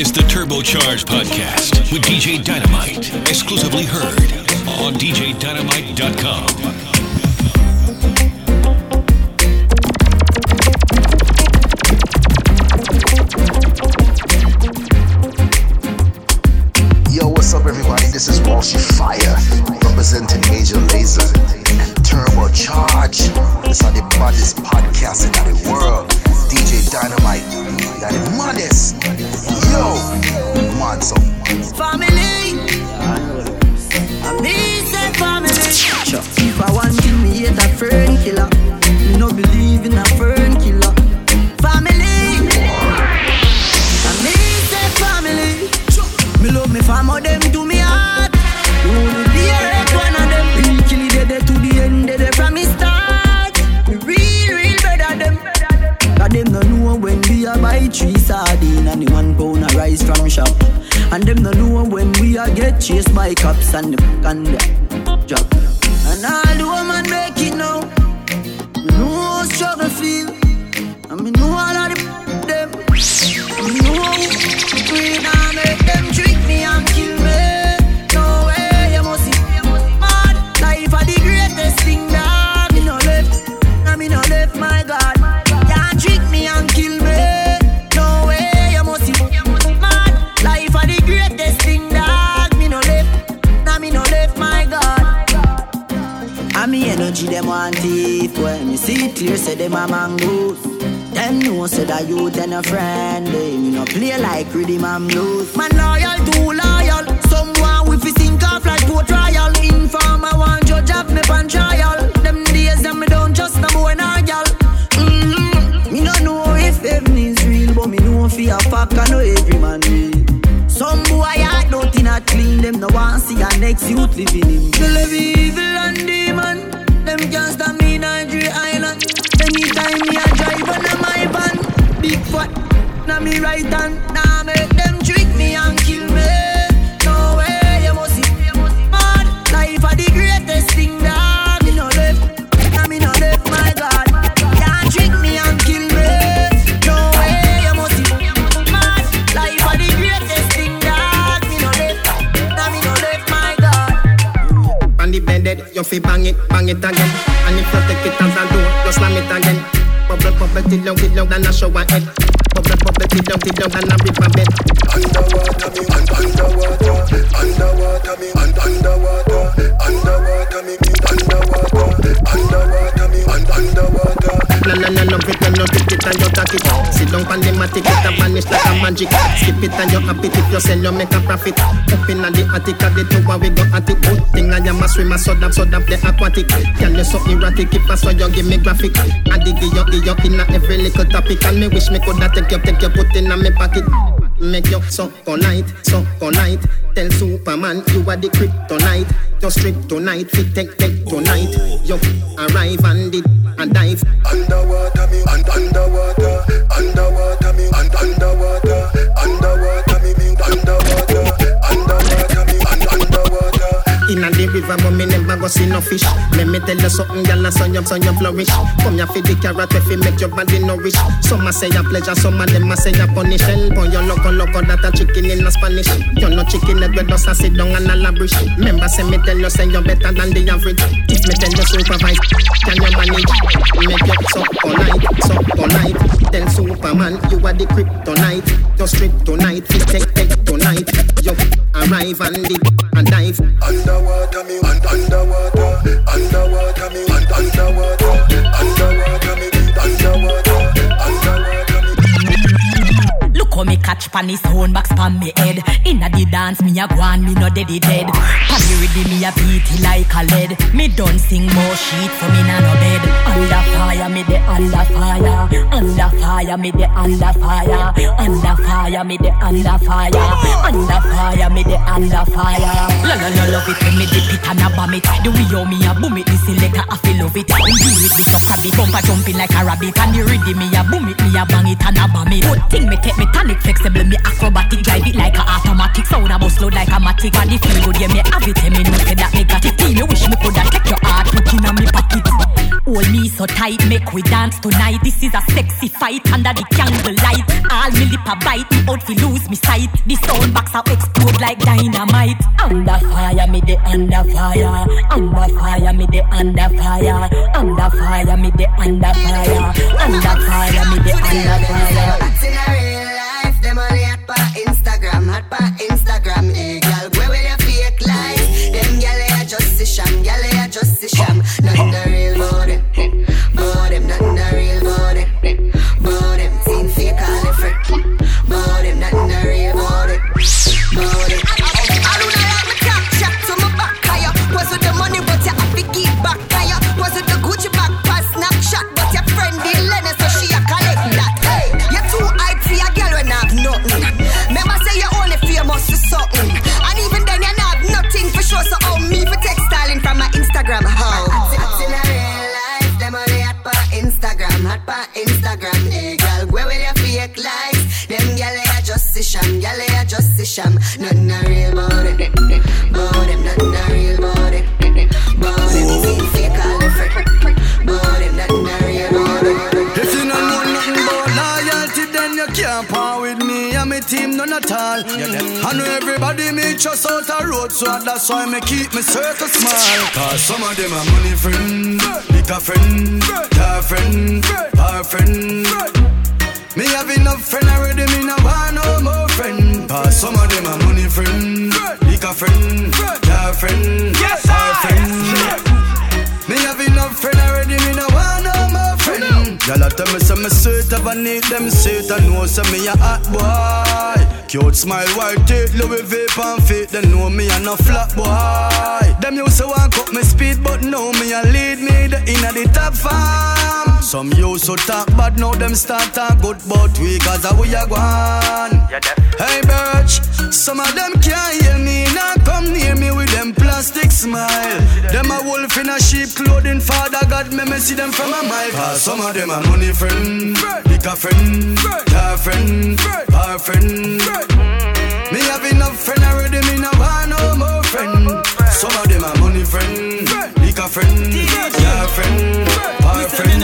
is the Turbocharge Podcast with DJ Dynamite. Exclusively heard on DJDynamite.com. next youth living in They live evil and demon. Them can't stop me in Nigeria Island. Anytime me a drive on my van Big fat, now me right hand. Now make them trick me and kill me fi bang it, bang it again. And if you take it as a door, you slam it again. Bubble, bubble, till long, till long, than a shower head. Bubble, bubble, till long, till long, than a river bed. Underwater me, un- underwater, underwater me, No, no, no, pretend take it and you take it. Sit down on the matic, it a vanish like a magic. Skip it and you happy if you sell, you make a profit. Up in the attic, at the tower, we go at it. Good thing I am a swimmer, so that, so that the aquatic. Can you so erratic, if I saw you give me graphic. I dig you, give you in every little topic. And me wish me coulda take you, take you, put in a me pocket. Make you so polite, so polite. Tell Superman you are the kryptonite. Just strip tonight, fit take take tonight. You arrive and did and dive. Underwater me, un- underwater, underwater me, un- underwater, underwater me, underwater, In the river, but me never go see no fish. Let me tell you something, girl, and son you, son you flourish. Come here for the carrot, if it make your body nourish. Some a say a pleasure, some of them a say a punish. Help on your loco, loco, that a chicken in a Spanish. You no chicken, head, we just a sit down and a labrish. Remember, say me tell you, say you better than the average. If me tell you supervise, can you manage? Make you so polite, so polite. Tell Superman you are the kryptonite. Just strip tonight, take, take tonight. Arrive and and dive. Underwater me, un- underwater, underwater catch pan his own box pan me head. Inna the dance, me a go on, me no deady dead. Pan me ready, me a beat it like a lead. Me done sing more shit for me na no bed. Under fire, me the under fire. Under fire, me the under fire. Under fire, me the under fire. Under fire, me the under fire. La la la love it when me dip it and a bomb it. The way me a boom it, the selector I feel love it. When do it, me suck a bit, bumper jumping like a rabbit. And the ready me a boom it, me a bang it and a bomb it. Good thing me take me tonic flexible, me acrobatic, drive it like a automatic. Sound a bust load like a matic. And the feel good, yeah me have it, yeah me know say that it. Feel me wish me coulda take your heart, put in a me pocket. Hold me so tight, make we dance tonight. This is a sexy fight under the candlelight. All me lip a bite, me out fi lose me sight. The sound box a explode like dynamite. Under fire, me the under fire. Under fire, me the under fire. Under fire, me the under fire. Under fire, me the under fire. Hot pa Instagram. Eh, hey, girl, where will your fake life? Them gyal they a just sham, gyal they a just sham, gyal just sham. Nothing real about it, about nothing real about it, about fake all the about nothing real about it. If you don't know nothing about loyalty, then you can't part with me and my team none at all. I know everybody me just out road, so that's why me keep me circle small. Cause some of them are money friend, liquor friend, car friend, bar friend. Me have enough friend already, me no want no more friend. Cause some of them are money friend, liquor friend, car friend, bar friend. Me have enough friend already, me no want no more friend. Y'all tell me say me sweet, if I need them sweet, I know say me a hot boy. Cute smile, white teeth, Louis vape and fit, they know me a no flat boy. Them used to want cut me speed, but now me a lead me the inna the top farm. Some used to talk bad, now them start talk good, but we cause a we a gone. Hey Birch, some of them can't hear me, now come near me with them plastic smile. Them a wolf in a sheep clothing, Father God, me me see them from a mile. Cause some of them a money friend, liquor friend, car friend, bar friend. Me have enough friend already, me no want no more friend. Some of them a money friend, liquor friend, car friend, bar friend.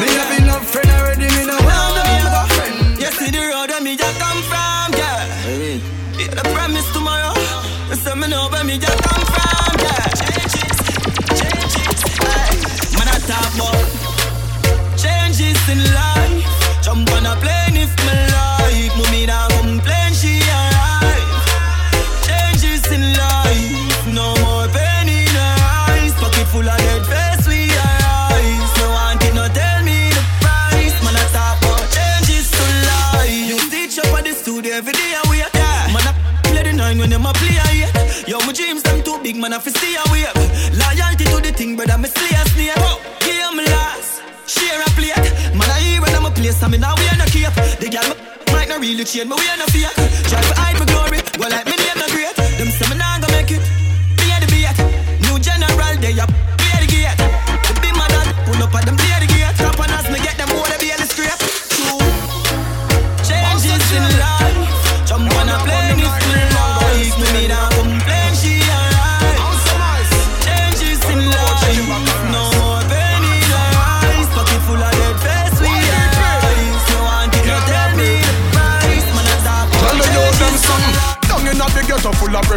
Me have enough friend already, me no want no friend. You see the road where me just come from, yeah. Yeah, the promise tomorrow. You say me know where me just come from, yeah. Changes, changes. Man, I talk about changes in life. When them a play a eight. Yo, my dreams them too big, man, I fi stay away. Loyalty to the thing, brother, me slay a snake. Game last, share a plate. Man, I hear when I'm a place, I mean, now we are no cape. The girl might not really change, we are no fear. Try to hide my glory, well, like me name no great. Them say me nah gonna make it. Be the beat. New general, they up, be the gate. The big man that pull up at them, play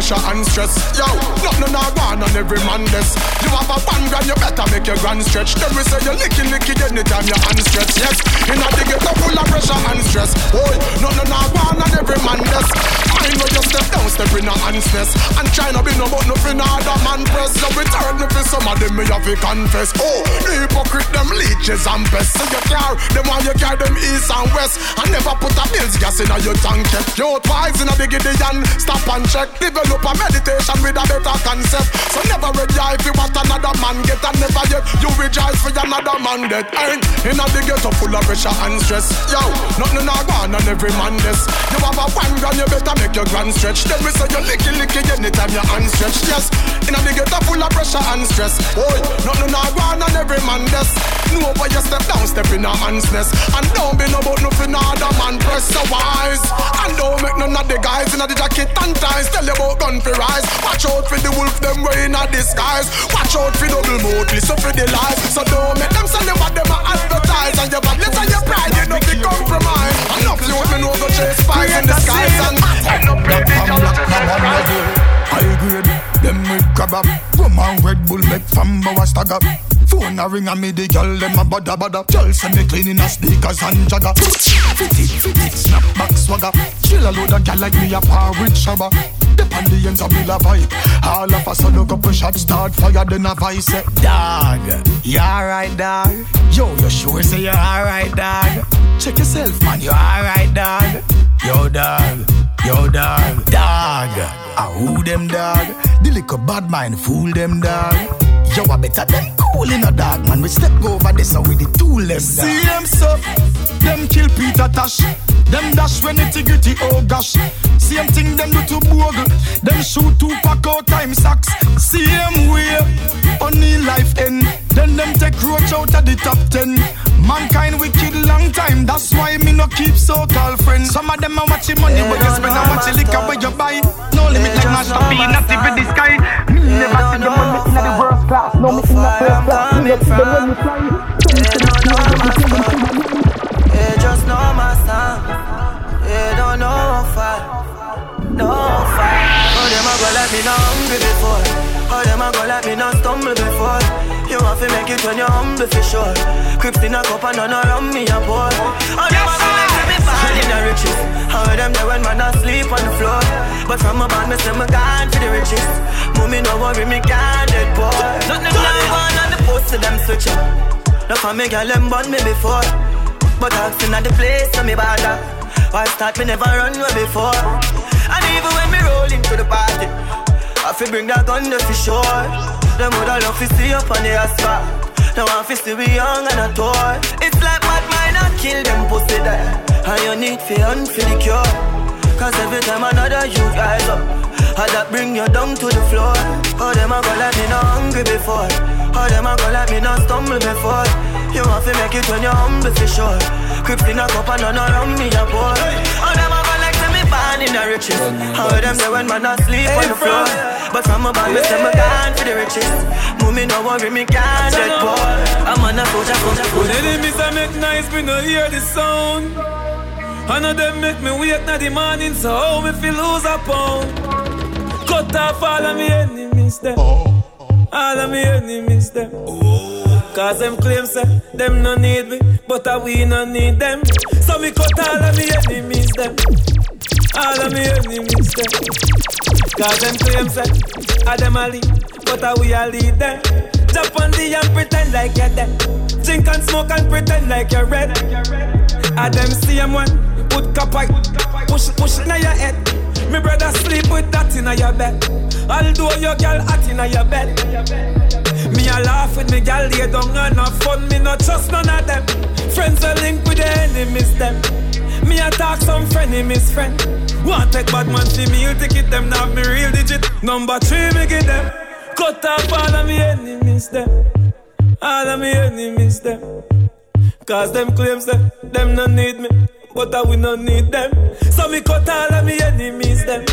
pressure and stress. Yo, nothing a gone on every man this. You have a one grand, you better make your grand stretch. Then we say you licky licky anytime you unstretch. Yes, in a the ghetto full of pressure and stress. Boy, nothing a gone on every man this. I know you step down, step in a honestness. And try not be no but nothing other man press. So we turn me for some of them me have to confess. Oh, the hypocrite them leeches and pests. So you car, them while you carry them east and west. I never put a bills gas in a your tank. You twice in a big Gideon, stop and check. Develop a meditation with a better concept. So never rejoice if you what another man get and never yet you rejoice for another man that ain't in a the ghetto full of pressure and stress. Yo, nothing a gone on every man this. You have a one grand, you better make your grand stretch. Then we say you licky licky anytime you unstretched. Yes, in a the ghetto full of pressure and stress. Boy, nothing a gone on every man this. Know where you step down, step in a man's nest. And don't be no about nothing other man press so wise. And don't make none of the guys in a the jacket and ties tell you about gun fi fi rise. Watch out for the wolf, them way in a disguise. Watch out for double mouth, listen for the lies. So don't make them send you what them a advertise. And your badness and your pride, you don't be compromised. Enough you me know go chase spies in the skies and end up in the I grade them with grab up. Rum and Red Bull make fam bow stagger. Phone a ring and me the girl them a bada bada. Girl send me cleaning a sneakers and jagger. Fit it, fit it, snap back swagger. Chill a load of gal like me a par with shabba. Dep on the ends of la vibe. All of a sudden couple shots start fire then a vice say, Dog, you alright dog? Yo, you sure say you alright dog? Check yourself man, you alright dog? Yo dog, yo dog, dog. I who them dog? The little bad mind fool them dog. Yo, I better them cool in a dog, man. We step over this and with the them dog. See them so, them kill Peter Tosh. Them dash when it's gritty, oh gosh. Same thing them do to Bogle. Them shoot two pack out time sacks. Same way, only life end. Then them take roach out of the top ten. Mankind wicked long time, that's why me no keep so called friends. Some of them are watching money, but you spend how much liquor where you buy. No limit like Master P, not even the sky. Me never see the money in the worst class. No, me in the first class. Me see them when you fly. They just know my song. They don't know far. No far. Oh, them a go like me not hungry before. Oh, them a go like me not stumble before. You want to make it when you're humble for sure. Crips in a cup and none around me a pour. Oh, them a go like me fall in the riches. How them there when man asleep on the floor. But from a band, me say me gone for the riches. Mommy no worry, me can't dead poor. Nothing like one on the post to them switch up. No for me girl them born me before. But seen at the place so me bother. Why start me never run away before. And even when me roll into the party, I feel bring that gun for sure. Them would love to see up on the asphalt. Now I feel still be young and a toy. It's like mad mind I kill them pussy there. And you need for hunt for the cure. Cause every time another you rise up, I that bring you down to the floor. Oh, them a go like me not hungry before. Oh, them a go like me not stumble before. You want to make it when you're humble for sure. Crips in a cup and none around me a pour. Oh, them a go like to me born in the riches. How them there when man asleep on the floor. But from a band, me say me gone for the riches. Mommy no worry, me can't get poor. I'm on a soldier, soldier, When soldier. enemies I make nice, me no hear the sound. None of them make me wait na the morning, so how me feel lose a pound. Cut off all of me enemies them, oh. all of me enemies them. Oh. Cause them claim say them no need me, but I we no need them. So me cut all of me enemies them, all of me enemies them. Cause them claim say I them a lead, but I we a lead them. Jump on the and pretend like you're dead. Drink and smoke and pretend like you're red. I them same one, put white, push push in your head. Me brother sleep with that in your bed. Although your girl hot in your bed. Me a laugh with me gal lay down and have fun. Me not trust none of them. Friends are linked with the enemies them. Me a talk some frenemies friend. Want take bad man see me, you ticket them now me real digit. Number three me give them. Cut off all of me enemies them. All of me enemies them. Cause them claims that them no need me, but I will not need them. So me cut all of me enemies them.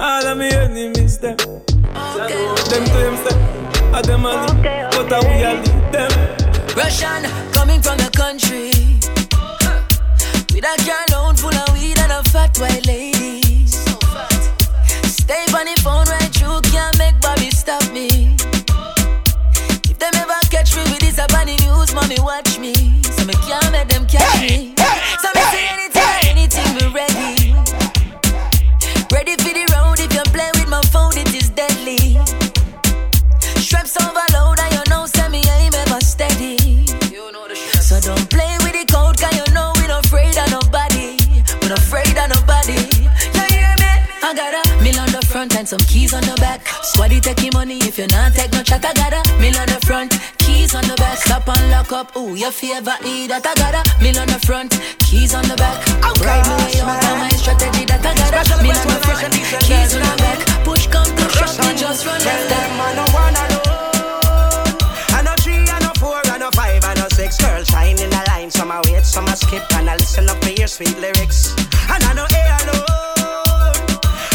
All of me enemies them. Them claims that I them a lead, but I will a lead them. Russian coming from the country with a car load full of weed and a fat white lady. Stay on the phone right through, can't make Bobby stop me. If them ever catch me with this up on the news, mommy watch front and some keys on the back. Squaddy taking money if you not take no chat. I got a mill on the front, keys on the back. Stop and lock up. Ooh, your favorite eat that I got a mill on the front, keys on the back. Ride my out on my strategy that I got a mill on the front, keys on the back. Push come to shove me just run left. Them I no one alone. I know three, I know four, I know five, I know six. Girls shine in the line, some I wait, some I skip, and I listen up to your sweet lyrics. And I know A alone.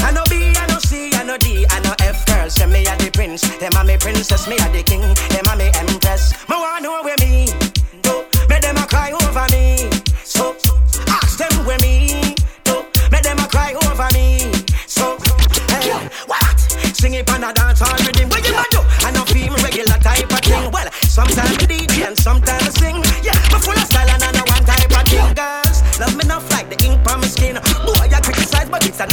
I know B, I C, I know D, princess. Them a me ya dey prince, they mommy princess, me a the king. Them a me empress. Me want know where me do. Me them a cry over me. So ask them where me do. Me them a cry over me. So hey, what? Sing it on a dance hall rhythm. What you do? I know feel regular type of thing. Well, sometimes DJ and sometimes I sing. Yeah, me full of style and I know one type of thing. Girls, love me enough like the ink on my skin. Boy, I criticize, but it's an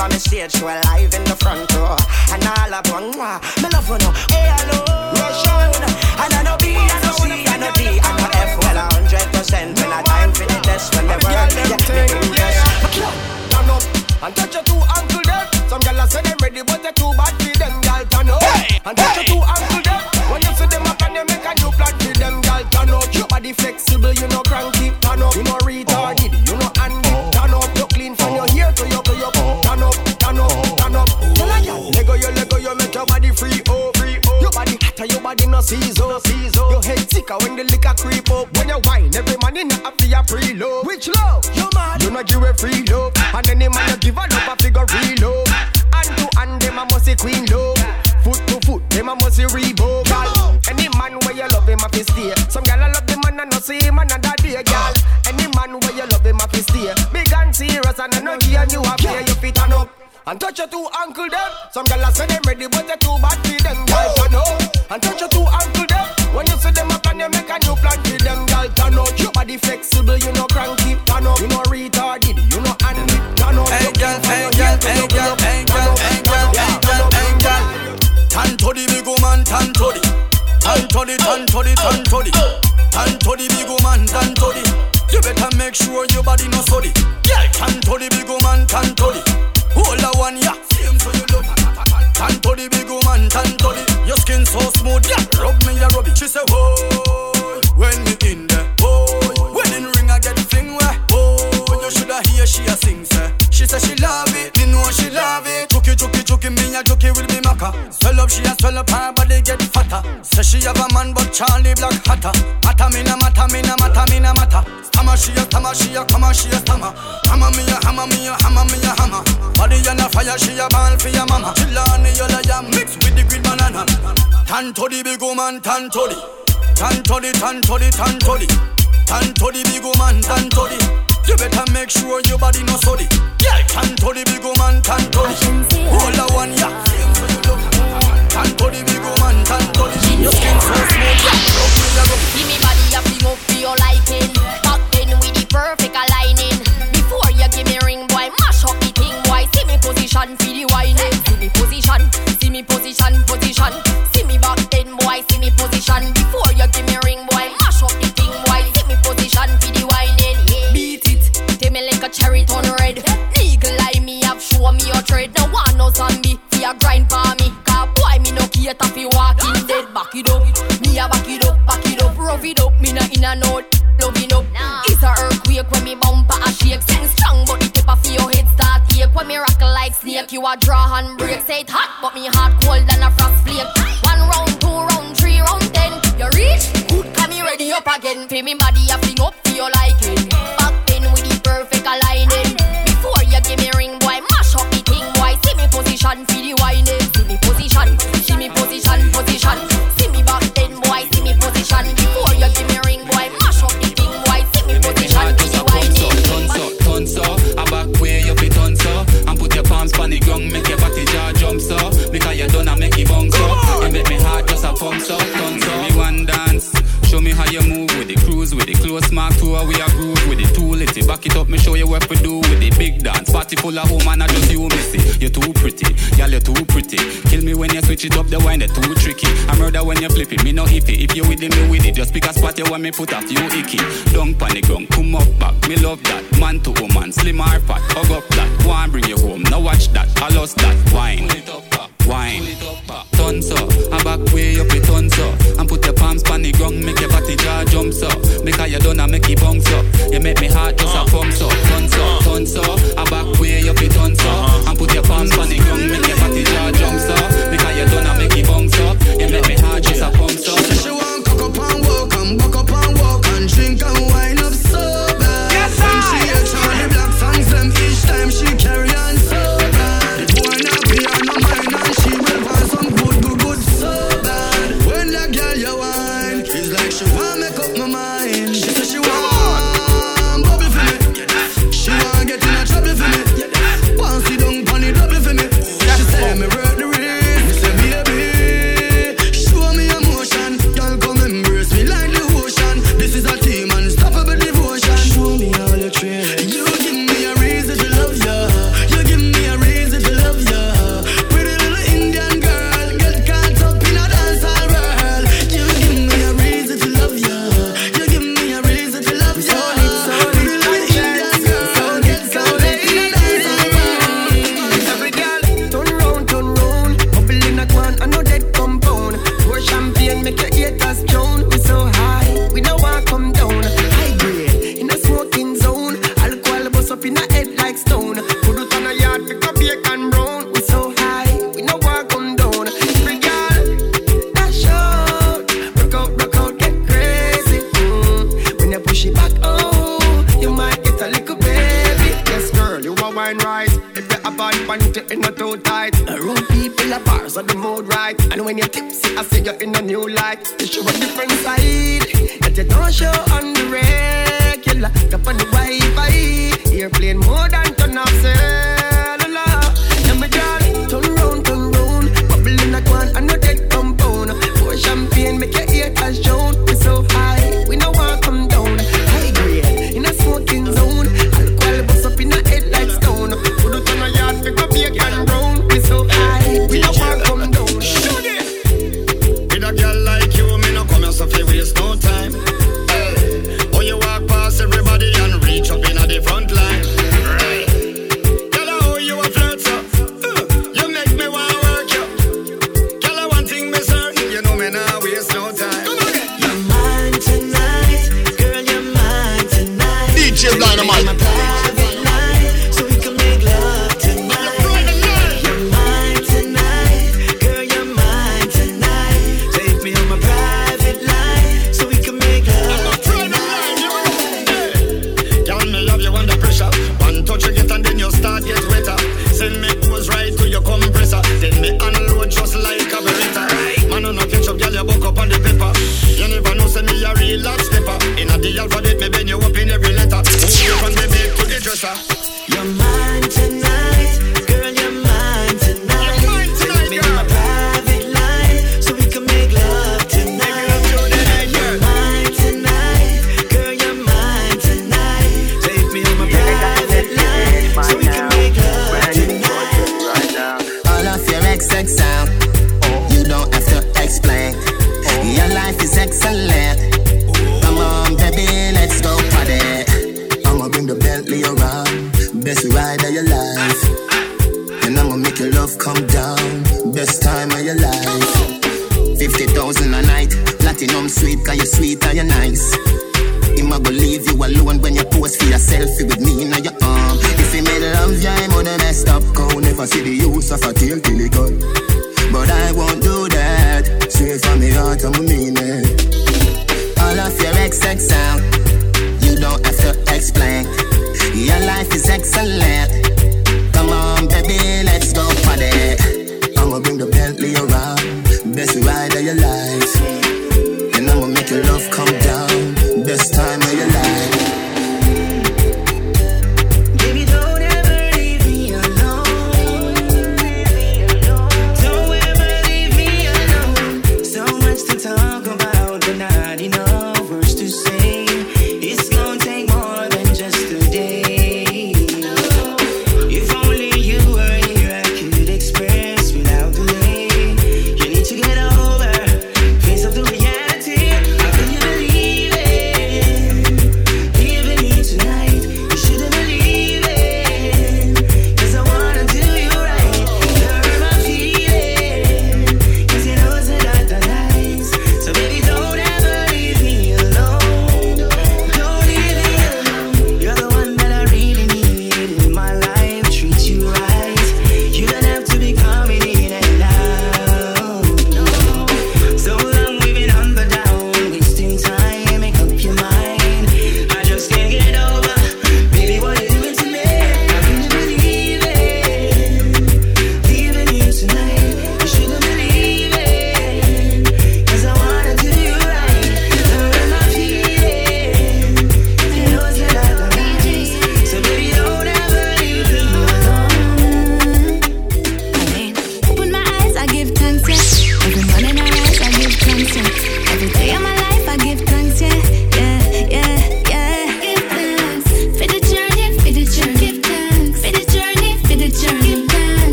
on the stage, show live in the front row. And all up one, uh, me love you know. Hey, hello. Russian. And I know B, I know C, I know D, I know F. Well, a hundred percent. When I time for the test, when the world get me impressed. Turn up and touch your two ankle them. Some gyal say them ready, but they too bad for them. Gyal turn up and touch your two ankle them. When you see them up and they make a new plan for them. Gyal turn up. Your body flexible, you know cranky. Turn up. You know retarded, body hotter, your body no season. season. Your head sicker when the liquor creep up. When you wine, every man in a pre-love. Which love? You mad? You know give a free love. And any man you give a love, a figure real love. Hand to hand, them a must queen love. Foot to foot, them a must say Reebok. Any man where you love him, a fi stay. Some gal a love the man and no see him another day, girl. Any man where you love him, a fi stay. Big and serious and I know give you a play, you fit turn up. And touch your two ankle them. Some gal a say them ready, but they too bad for them, girl. Turn up. And touch your two ankle them. When you see them up and you make a new plan for them, girl. Turn up. Your body flexible, you know cranky. Turn up. You know retarded, you know handy. Turn up. Hey girl, hey girl, hey girl, hey girl, hey girl, hey girl, hey girl. Tan to the big woman, tan to the. Tan to the, tan to the, tan to the. Tan to the big woman, tan to the. You better make sure your body no sorry. Yeah, tan to the big woman, tan to the. Hold a one, yeah. Same so you love. Tan to the big woman, tan to the. Your skin so smooth, yeah. Rub me, yeah, rub it. She say, whoa, when me in there, whoa. Wedding ring, I get fling where, whoa. You shoulda hear she a sing, say. She say she love it, maka. Swell up, she a swell up, her body get fatter. Say she have a man, but Charlie Black hotter. Matter me na matter, me na matter, me na matter. Stammer she a stammer, she a come she a stammer. Hammer me a hammer, me a hammer, me a hammer. Body on a fire, she a ball for your mama. Chillani, you like ya mix with the green banana. Tan to the big woman, tan to the. Tan to the, tan to the, tan to the. Tan to the big woman, tan to the. You better make sure your body no sorry. Yeah, tan to the big woman, tan to the. Hold a one, yeah. Tan the big woman, tan to the. Your skin so smooth, yeah. Rub me, yeah, rub. See me body a fling up for your liking. Back then with the perfect aligning. Before you give me ring, boy, mash up the thing, boy. See me position, feel the whining. See me position, see me position, position. See me back then, boy, see me position. Before you give me ring, boy, mash up the thing, boy. See me position, feel the whining. Yeah. Beat it, take me like a cherry turn red. Legal eye me have show me your trade. No one no zombie, fi a grind for me. Boy, no cater fi walking dead. Back it up, me a back it up, back it up, rough it up. Me no in a note, loving up. It's a earthquake when me bumper a shake. Sing strong, but the tip of your head start ache. When me rock like snake, you a draw and break. Say it hot, but me heart cold than a frost flake. One round, two round, three round, ten. You reach? Good, come me ready up again. Feel me body a fling up for your liking. Full of woman, I just you miss it, you're too pretty, girl you're too pretty, kill me when you switch it up, the wine it too tricky, I murder when you flip it, me no iffy, if you with it, me with it, just pick a spot you want me put off, you icky, don't panic ground, come up back, me love that, man to woman, slim or fat, hug up that, one bring you home, now watch that, I lost that, wine, wine, turn so, a back way up it turn so, and put your palms on the ground, make your body jaw jump so, because you done a make it bounce so, you make me heart just a pump so, turn so, turn so, a back way up it turn so, and put your palms on the ground, make your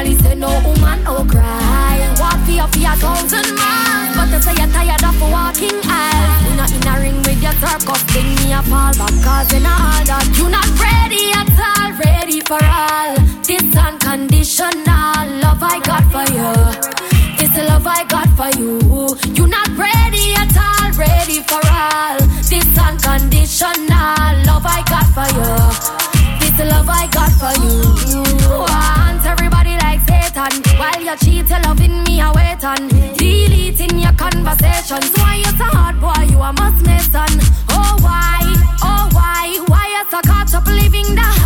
Bob Marley say no woman, no cry. Walk for a thousand miles, but they say you're tired of walking aisles. You not in a ring with your circus thing, me a fall back cause in all that you not ready at all, ready for all. This unconditional love I got for you. This love I got for you. You not ready at all, ready for all. This unconditional love I got for you. This love I got for you. Everybody Satan. While you cheat, you loving me, I wait on. Deleting your conversations. Why you so hard, boy? You a must mason. Oh why? Oh why? Why you so caught up living the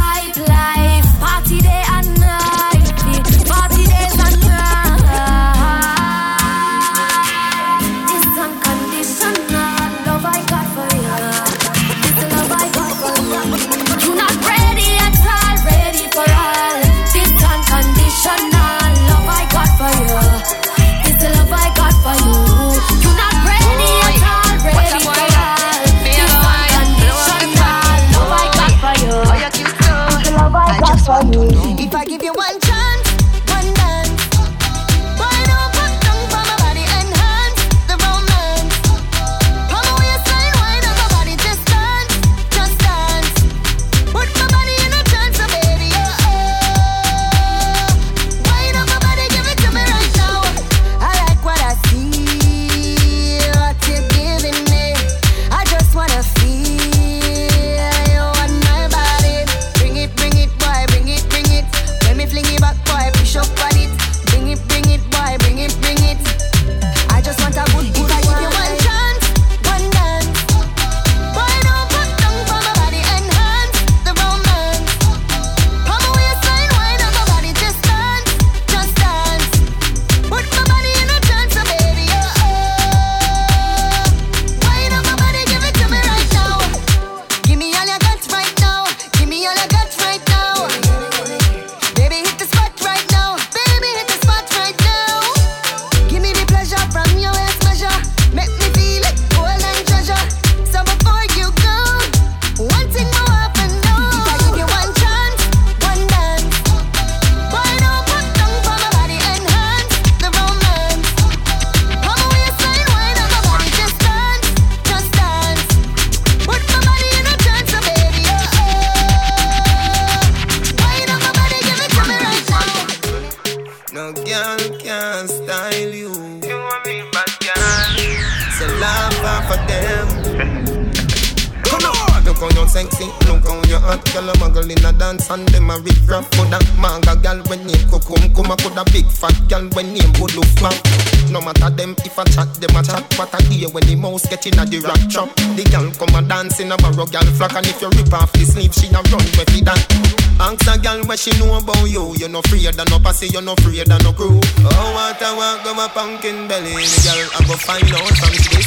the mouse get in a the rock trap The girl come a dance in a barrow girl flock And if you rip off the sleeve, she a run with it that Ask a girl what she know about you. You no afraid of no pussy, you no afraid of no crew. Oh, what I want, go my pumpkin belly. The girl I go find out from this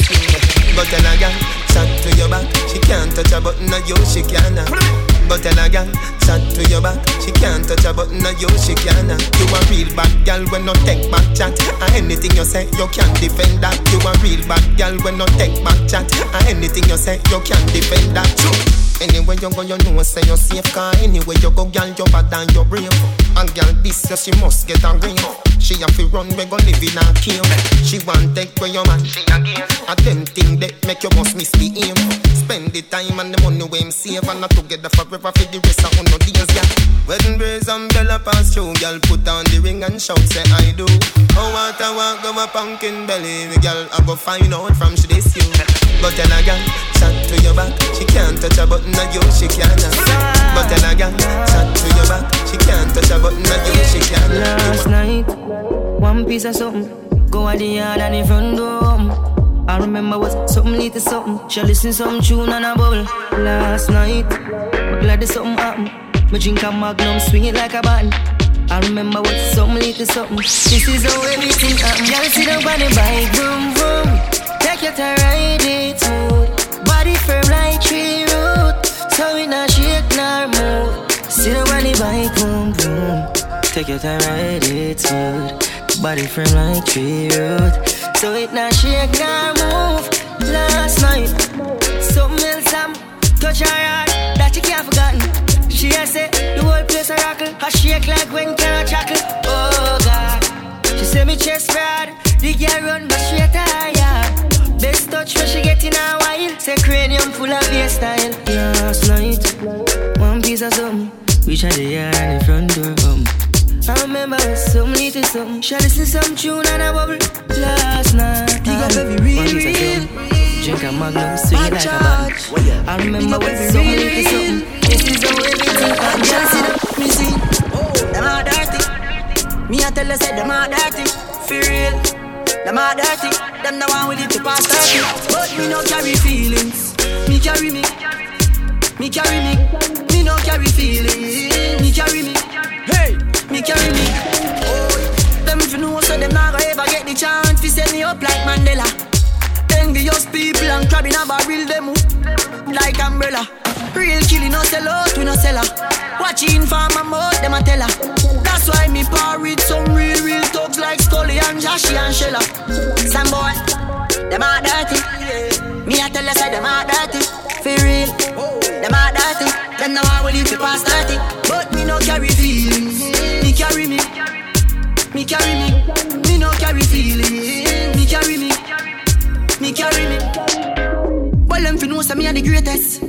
But tell a girl, chat to your back She can't touch a button of you, she can't But tell a girl, chat to your back She can't touch a button of you, she can't You a real bad girl when no take back chat. Anything you say, you can't defend that. You a real bad girl when no take back chat. Anything you say, you can't defend that. Anywhere you go, you know say you're safe Cause anywhere you go, girl, you're bad and you're brave. And girl, this year she must get a ring She have to run, we go live in a cave. She want take where your man, she again A them thing that make you must miss the aim. Spend the time and the money we him save And not together forever for the rest of uno days, yeah. Wedding brace umbrella pass through Girl, put on the ring and shout, say I do. Oh, what I want, go my pumpkin belly The girl, I go find out from she this you But tell a girl, chat to your back She can't touch a button of you, she can't But tell a girl, chat to your back She can't touch a button of you, she can't Last night, one piece of something. Go at the yard and the front door. I remember was something little something. She listen some tune and a bubble. Last night, glad there's something happen. Me drink a magnum, swing it like a button. I remember what something little something. This is how everything happen. Y'all on the bike, vroom vroom like you to ride it smooth. Body firm like tree root. So we not shake nor move. See the money bike boom boom. Take your time, ride it smooth. Body firm like tree root. So it not shake nor move. Last night, something else I'm touch her heart that you can't forgotten. She has said the whole place a rockin', a shake like when can I chuckle? Oh God, she say me chest proud. The girl run my straight to her yard. Best touch when she get in a while. Say cranium full of hairstyle. Last night, one piece of something. Reach out the yard and the front door. Um. I remember some little something. She listen some tune and a bubble. Last night, Dig up every real, one piece of real. Drink a magnum, swing it like a band. I remember when some little something. This is everything And can girl see them, me see. Oh, them all dirty. Me I tell you say them all dirty. For real, them all dirty. Them the one with it to pass thirty. But me no carry feelings. Me carry me. Me carry me. Me no carry feelings. Me carry me. Hey, me carry me. Oh, them if you know so them not gonna ever get the chance to set me up like Mandela. Envious people and crab in a barrel them like umbrella. Real killing no sell out, we no sell her. Watching for my mouth, them a tell her. That's why me par with some real, real like Scully and Joshy and Shella. Some boy, them are dirty. Me a tell you say them are dirty. For real, them are dirty. Them now I will live to past 30. But me no carry feelings. Me carry me. Me carry me. Me no carry feelings. Me carry me. Me carry me. Well, them fi say me a the greatest.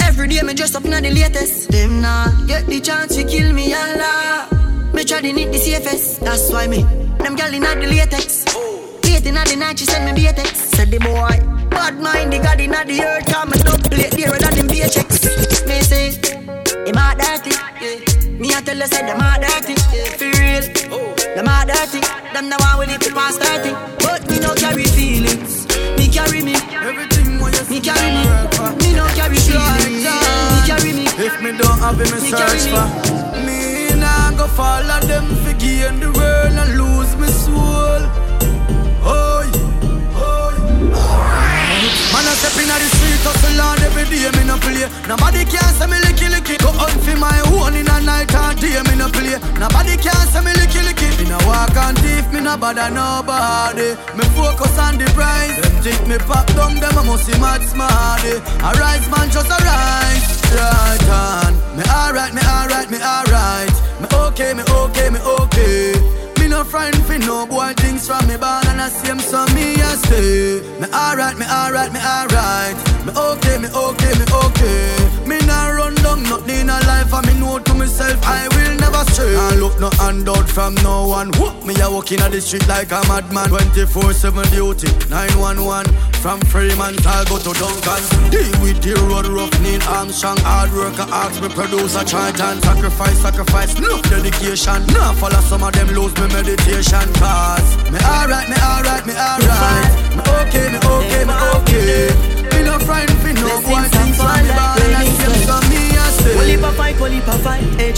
Every day me dress up in the latest. Them nah get the chance to kill me, Allah. Me try to need the safest. That's why me. Them gal in the latex. Late in the night she send me BTX. Said the boy. Bad mind the god in the earth. Come and up plate dearer than them paychecks. Me say, him a dirty. Yeah. Me a tell you say them a dirty. Yeah. For real. Them a dirty. Them the one with it to pass 30. But me no carry feelings. Me carry me. Everything me carry me. Me no carry feelings. Me carry me. If me don't have it, me search carry for Me nah go follow them fi gain the world and lose me soul. Oi, Man a step inna the street hustle hard every day me no play. Nobody can say me licky licky Go out fi my own in a night and day me no play. Nobody can say me licky licky Me no walk and thief me no bother nobody. Me focus on the prize Them think me pop down them a must see mad smarty eh. A rise man just a rise Right on. Me alright me alright me alright. Me okay me okay me okay me no friend fi no boy things from me born and I same so me a stay. Me alright, me alright, me alright. Me okay, me okay, me okay. Me run down nothing in a life and me know to myself I will never stray. I look no handout from no one. Whoop, me a walking on the street like a madman. 24/7 duty, 911 from Freeman I'll go to Duncan. Deal with the road rough, need Armstrong, hard worker, ask me producer, chant and sacrifice, sacrifice, no dedication. Now follow some of them lose me meditation cause me alright, me alright, me alright. Me okay, me okay, me okay. Me no friend fi no boy things from me ball and I see some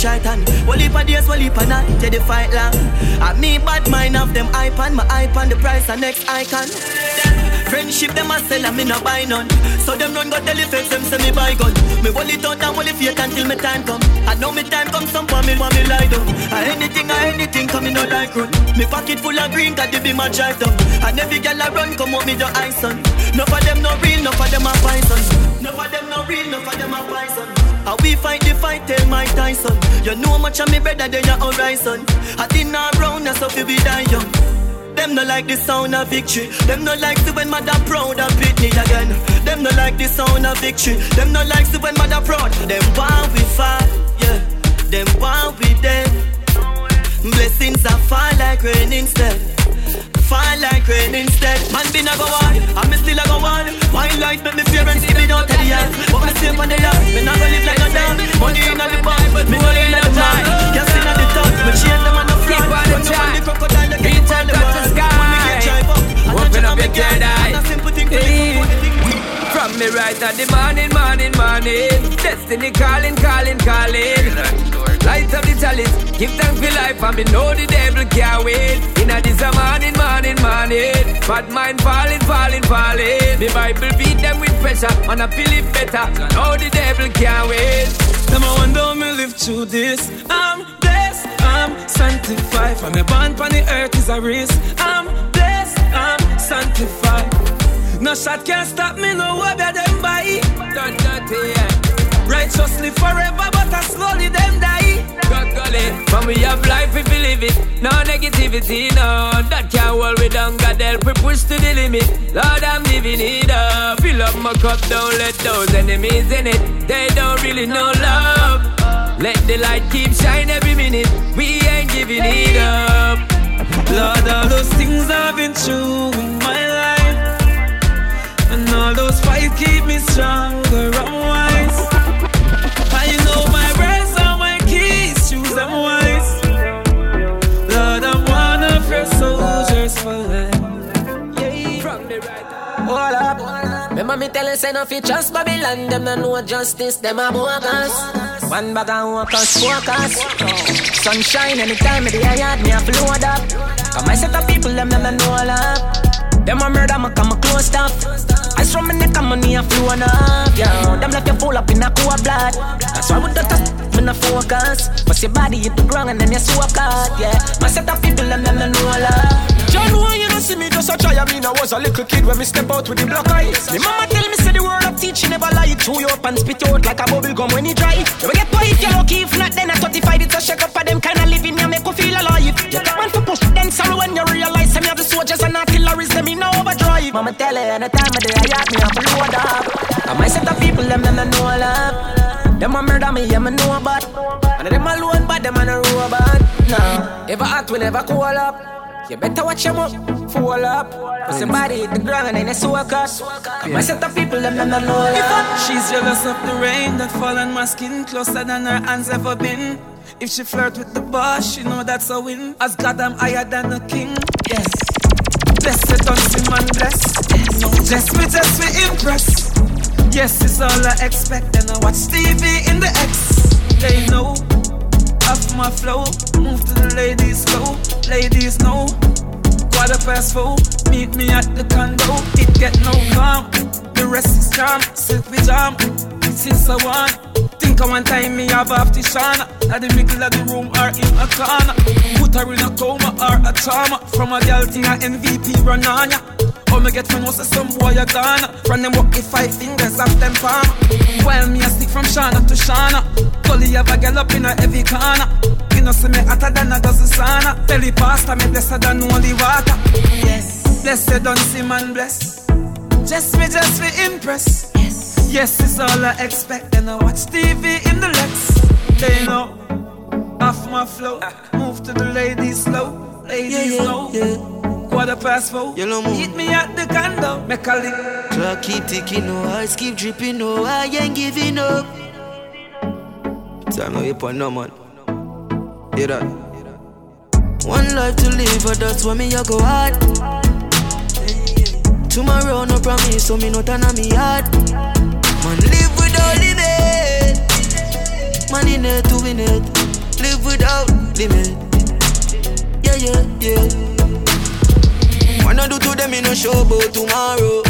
Triton Well, heap a days, well, heap a night, yeah, the fight long. And me bad mind of them on My on the price, and next icon. Friendship, them a sell, and me no buy none. So them run go tell the fakes, them say me buy gun. Me hold it out and hold it fake until me time come. I know me time come, some for me, want me lie down. And anything, I anything, come me no like run. Me pocket full of green, cause they be my drive down. And every girl I run, come out me the ice on No for them no real, no for them a poison. No for them no real, no for them a poison how we fight the fight, tell Mike Tyson. You know much of me better than your horizon. I did not round, that's how we die young. Them no like the sound of victory. Them no like the when mother proud of me again. Them no like the sound of victory. Them no like the when mother proud. Them want we fight, yeah. Them want we dead. Blessings are fall like rain instead. Fall like rain instead. Man been a go on, and me still a go on. Wine light make me parents give me down to the yard. But me stay on the yard. Me not go live like a dog. Money in the bar, me go in the bar. Gas in the top, me change them on the front. When you want the crocodile, you can't the world. When me get drive up, Open up your third eye. And a simple thing for From me right at the morning, morning, morning. Destiny calling, calling, calling. Light up the chalice, give thanks for life, and me know the devil can't wait. Inna this a morning, morning, morning. Bad mind falling, falling, falling. Me Bible beat them with pressure, and I feel it better. Know the devil can't wait. Them I wonder me live through this. I'm blessed, I'm sanctified. From the bond on the earth is a risk. I'm blessed, I'm sanctified. No shot can stop me, no way better them buy. Dot, dot, yeah. Righteously forever, but I slowly them die. Golly, when we have life, we believe it. No negativity, no. That can't hold we down. God help we push to the limit. Lord, I'm living it up. Fill up my cup, don't let those enemies in it. They don't really know love. Let the light keep shine every minute. We ain't giving it up. Lord, all those things I've been through in my life. And all those fights keep me stronger tell you, say no fi trust Babylon. Them no know justice, them a bogus. One bag of workers, focus. Sunshine anytime me the yard, me a float up. Come I set up people, them them no know love. Them a murder, me come a close stuff. I from my neck, and money a flow enough. Yeah, them left you full up in a cool blood. That's why we don't touch, me no focus. Bust your body hit the ground and then you soak out. Yeah, my set up people, them them no know love. John, why you don't see me just a try? I mean, I was a little kid when me step out with the black eyes. Me mama tell me say the word of teaching never lie. Chew you up and spit out like a bubble gum when it dry. You will get if you're lucky, if not then at 35 it's a shake up for them kind of living you make you feel alive. You take one for push, then sorrow when you realize them you have the soldiers and artillery them in overdrive. Mama tell her anytime of day I got me up load up. And my set of people them them no know I love. Them a murder me, yeah me know about. And them alone, but them a no robot. Nah, ever hot will never call up. You better watch them up, fall up. Cause somebody hit the ground and then they soak up. And my set of people them them no know. She's jealous of the rain that fall on my skin closer than her hands ever been. If she flirt with the boss, she know that's a win. As God, I'm higher than a king. Yes. Blessed, see man bless. Just me, just me impress. Yes, it's all I expect. And I watch TV in the X. They know off my flow. Move to the ladies flow. Ladies know. Quarter past four. Meet me at the condo. It get no calm. The rest is calm. Silk jam. Since I want. Think I one time me have off the shana. At the middle of the room or in a corner. Put her in a coma or a trauma. From a girl thing a MVP run Oh, me get friend was say some boy a gone. From them walk the five fingers off them palm. While me a stick from Shana to Shana. Gully have a girl up in a heavy corner. You know see me hotter than a dozen sauna. Belly pasta me blessed than holy water. Yes, blessed don't see man bless. Just me, just me impress. Yes, yes, it's all I expect. And I watch TV in the Lex. They know off my flow. Move to the ladies slow. Ladies Yeah, yeah, know. yeah. Quarter past four. Yellow moon. Meet me at the condo. Make a link. Clock keep ticking, no eyes keep dripping, no I ain't giving up. Time no hip on no man. Hear that? One life to live, but that's why me I go hard. Tomorrow no promise, so me not turn on me hard. Man live without limit. Man in it to win it. Live without limit. Yeah, yeah, yeah. Wanna do to them, me no show about tomorrow.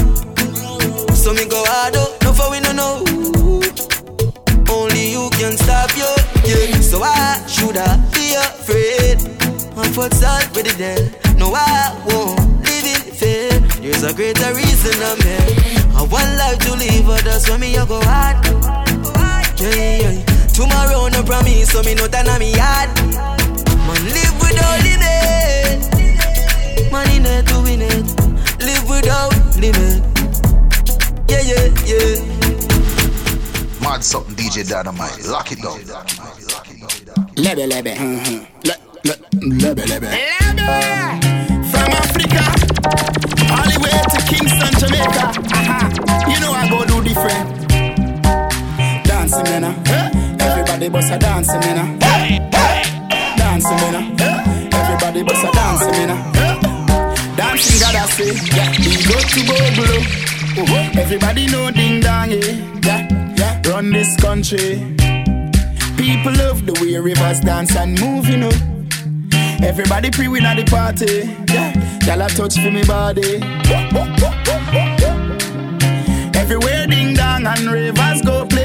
So me go hard no for we no know. Only you can stop you, yeah. So I should I be afraid? I'm for already there. No, I won't live in fear. There's a greater reason I'm here. I want life to live, but that's when me I go hard. Yeah, yeah. Tomorrow no promise, so me no turn on me hard. Man, live without limit. Man in it to win it. Live without limit. Yeah, yeah, yeah. Mad something, DJ Dynamite. Lock it down. Lebe, lebe. Le, le, lebe, lebe. From Africa, all the way to Kingston, Jamaica. Aha. You know I go do different. Dancing, man. uh. Everybody bust a dancing, man. uh. Dancing, man. uh. Everybody bust a dancing, man. Dancing, God, I say. Yeah. We go to Bogolo. Uh-huh. Everybody know ding dong, yeah. yeah. yeah. Run this country. People love the way rivers dance and move, you know. Everybody pre win at the party. Yeah, y'all a touch for me body. Everywhere ding dong and rivers go,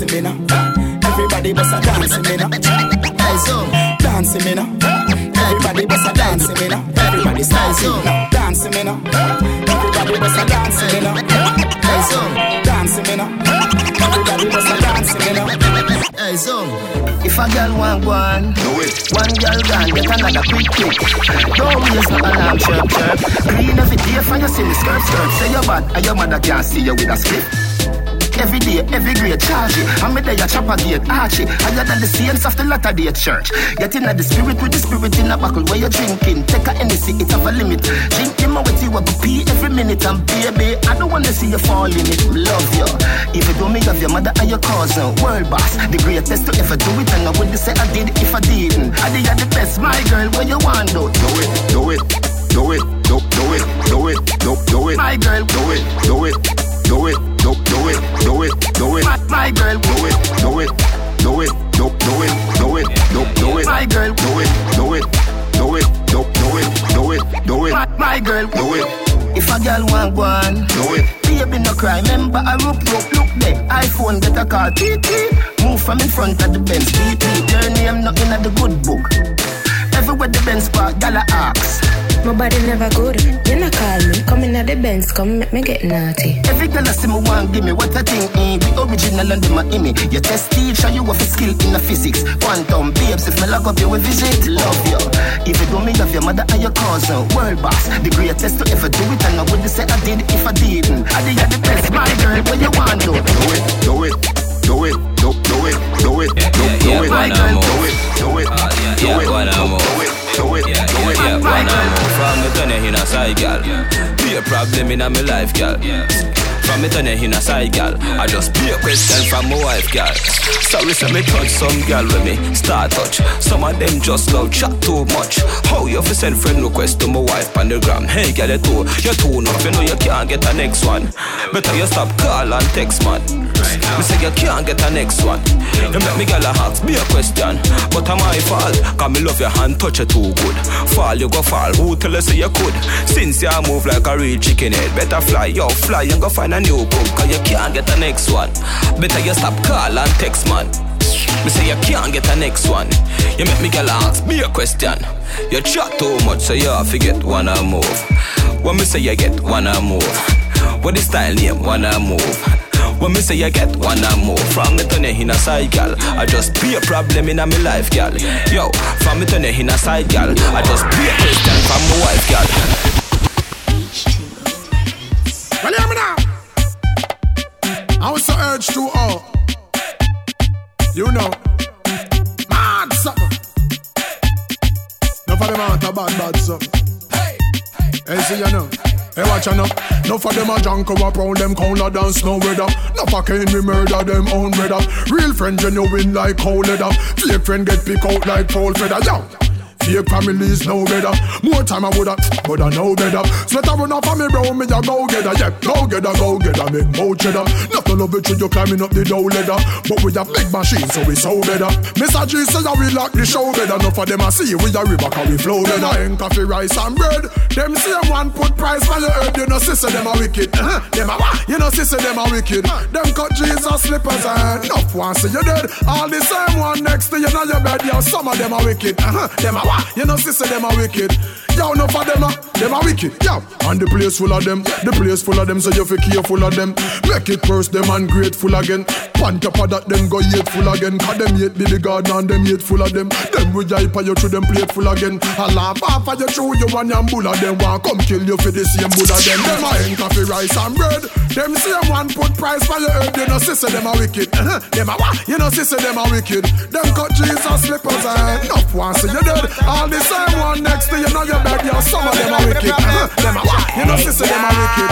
Everybody dancing me now. Everybody bust a dancing me now. Hey, so dancing me now. Everybody bust a dancing me now. Everybody dancing now. Dancing me now. Everybody bust a dancing me now. Hey, so dancing me now. Everybody bust a dancing me now. Hey, so if a girl want one, do it. One girl gone, get another quick quick. Don't raise no alarm, chirp chirp. Green every day for you see me skirt skirt. Say you're bad, and your mother can't see you with a split. Every day, every grade, charge it. I'm a day, a chopper gate, archie. Higher than the saints of the latter day church. Get in at the spirit with the spirit in a buckle where you're drinking. Take a Hennessy, it have a limit. Drink him with you, I go pee every minute. And baby, I don't wanna see you fall in it. Love you. If you don't me of your mother and your cousin, world boss. The greatest to ever do it. And I wouldn't say I did it if I didn't. I did the best, my girl, where you want to. Do it, do it, do it, do, do it, do it, do, do it. My girl, do it, do it, do it, do, do it, do it, do it. My, my girl, do it, do it, do it, do, do it, do it, do, do it. My girl, do it, do it, do it, do, do it, do it, do it. My, my girl, do it. If a girl want one, do it. Baby, no cry. Remember, I rope, rope, look there. iPhone, get a call. TT. Move from in front of the Benz. TT. Your name not in the good book. Everywhere the Benz park, gala ask. My body never good. You not call me. Come in at the Benz, come make me get naughty. Every girl I see me want give me what I think eh. The original and my image Your test teacher, you have a skill in the physics Quantum, babes, if me lock up you will visit Love you If you don't me love your mother and your cousin World boss, the greatest test to ever do it And I wouldn't say I did if I didn't I did the best, my girl, what you want to Do it, do it, do it, do, do it, do it, do, do it My girl, do it, do it, do it, do it do it, do it, Yeah, one and more From me turn you in a side, gal Be a problem in me life, gal From me turn you in a side, gal. I just be a question from my wife, gal. Sorry, say me touch some gal with me Start touch. Some of them just love chat too much. How you fi send friend request to my wife on the gram? Hey, gal, you too, you too enough You know you can't get a next one. Better you stop call and text, man. Me say you can't get a next one. You make me gal a ask me a question. But am I fault? Cause me love your hand, touch you too good. Fall, you go fall, who tell you say you could? Since you move like a real chicken head Better fly, yo, fly and go find a new book Cause you can't get the next one. Better you stop call and text, man. Me say you can't get the next one. You make me gal ask me a question. You chat too much so you have to get one a move When me say you get one a move What is style name, one a move when me say you get one and more From me turn you in a side, gal I just be a problem in a me life, gal Yo, from me turn you in a side, gal I just be a question from my wife, gal Well, hear me now. I was so urged to all. You know. Mad something. No for them out a bad, bad something. Hey, hey, see you know. Hey, watch out now. No for them a junk up round them corner dance no weather. No for can we murder them own brother. Real friend genuine like cold leather. Fake friend get pick out like foul feather. Yo. Fake families no better. More time I woulda, but I know better. Sweat a run off of me, bro. Me a go getter, yeah. Go getter, go getter. Make more cheddar. Not to love it you climbing up the dough ladder. But we have big machines, so we so better. Mr. G says that we lock the show better. Enough of them I see we a river, cause we flow better. Ain't coffee, rice and bread. Them same one put price on your head. You know, sister, them a wicked. Uh-huh. Them a what? You know, sister, them a wicked. Them cut Jesus slippers and enough one see you dead. All the same one next to you know your bed. Yo, some of them a wicked. Uh-huh. Them a? You know, sister, them a wicked. Yo, enough of them a, them a wicked. Yo, and the place full of them. The place full of them, so you fi careful of them. Make it curse them and grateful again. Pan top that, them go hateful again. Cause them hate Billy Garden and them hateful of them. Them we hype you through them plateful again. I laugh off of you through you and your bull of them. Want come kill you for the same bull of them. Them a ain't coffee, rice and bread. Them same one put price for your head. You know, sister, them a wicked. Uh-huh. Them a what? You know, sister, them a wicked. Them cut Jesus slippers and enough one so you dead. All the same one next to you know your bed. Yo, some of them are wicked. Uh-huh. Them a what? You know, sister, them a wicked.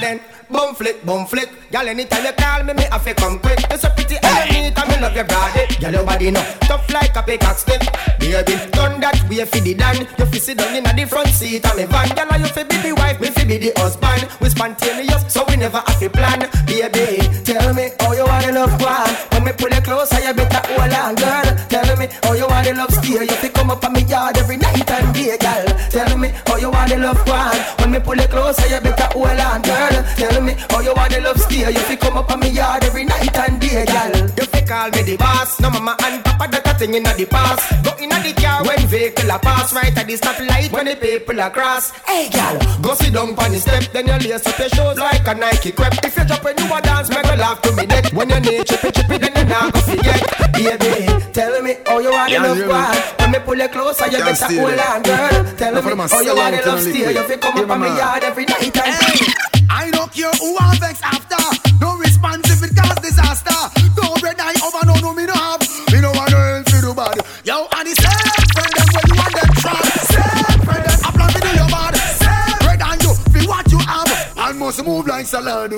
Then. Bum flick, bum flick. Girl, anytime you call me, me have to come quick. You're so pretty you neat, and me love your body. Girl, your body no tough like a pickaxe stick. Baby, done that way for the dan. You fi sit down in the front seat of me van. Girl, you fi be the wife, me fi be the husband. We spontaneous, so we never have to plan. Baby, tell me how you want to love one. When me pull you closer, you better hold on, girl. Tell me how you want to love steer. You fi come up on me yard every night and day, girl. Tell me how you want to love one. When me pull you closer, you better hold on, girl. Tell me how you want to love steer. You fi come up on me yard every night and day, girl. You fi call me the boss. No mama and papa that a thing inna the past. Go inna the car when vehicle a pass right at the stoplight when the people a cross. Hey, girl, go sit down on the step. Then you lace up your shoes like a Nike crepe. If you drop when you a dance, make a laugh to me dead. When you need chippy chippy, then you not go forget. Baby, tell me how you want to Yeah, love you- one. When me pull you closer, you Can't better steal hold on, girl. Tell me them how you want out to love in steer. You fi come up on me me yard every night and I don't care who I vex after. No response cause disaster. Don't red eye over no no me no have. Me no want no help for do bad. Yo, and the same friend them where you want them try. Same friend them apply me do your bad. Same red and you feel what you have. And must move like salad.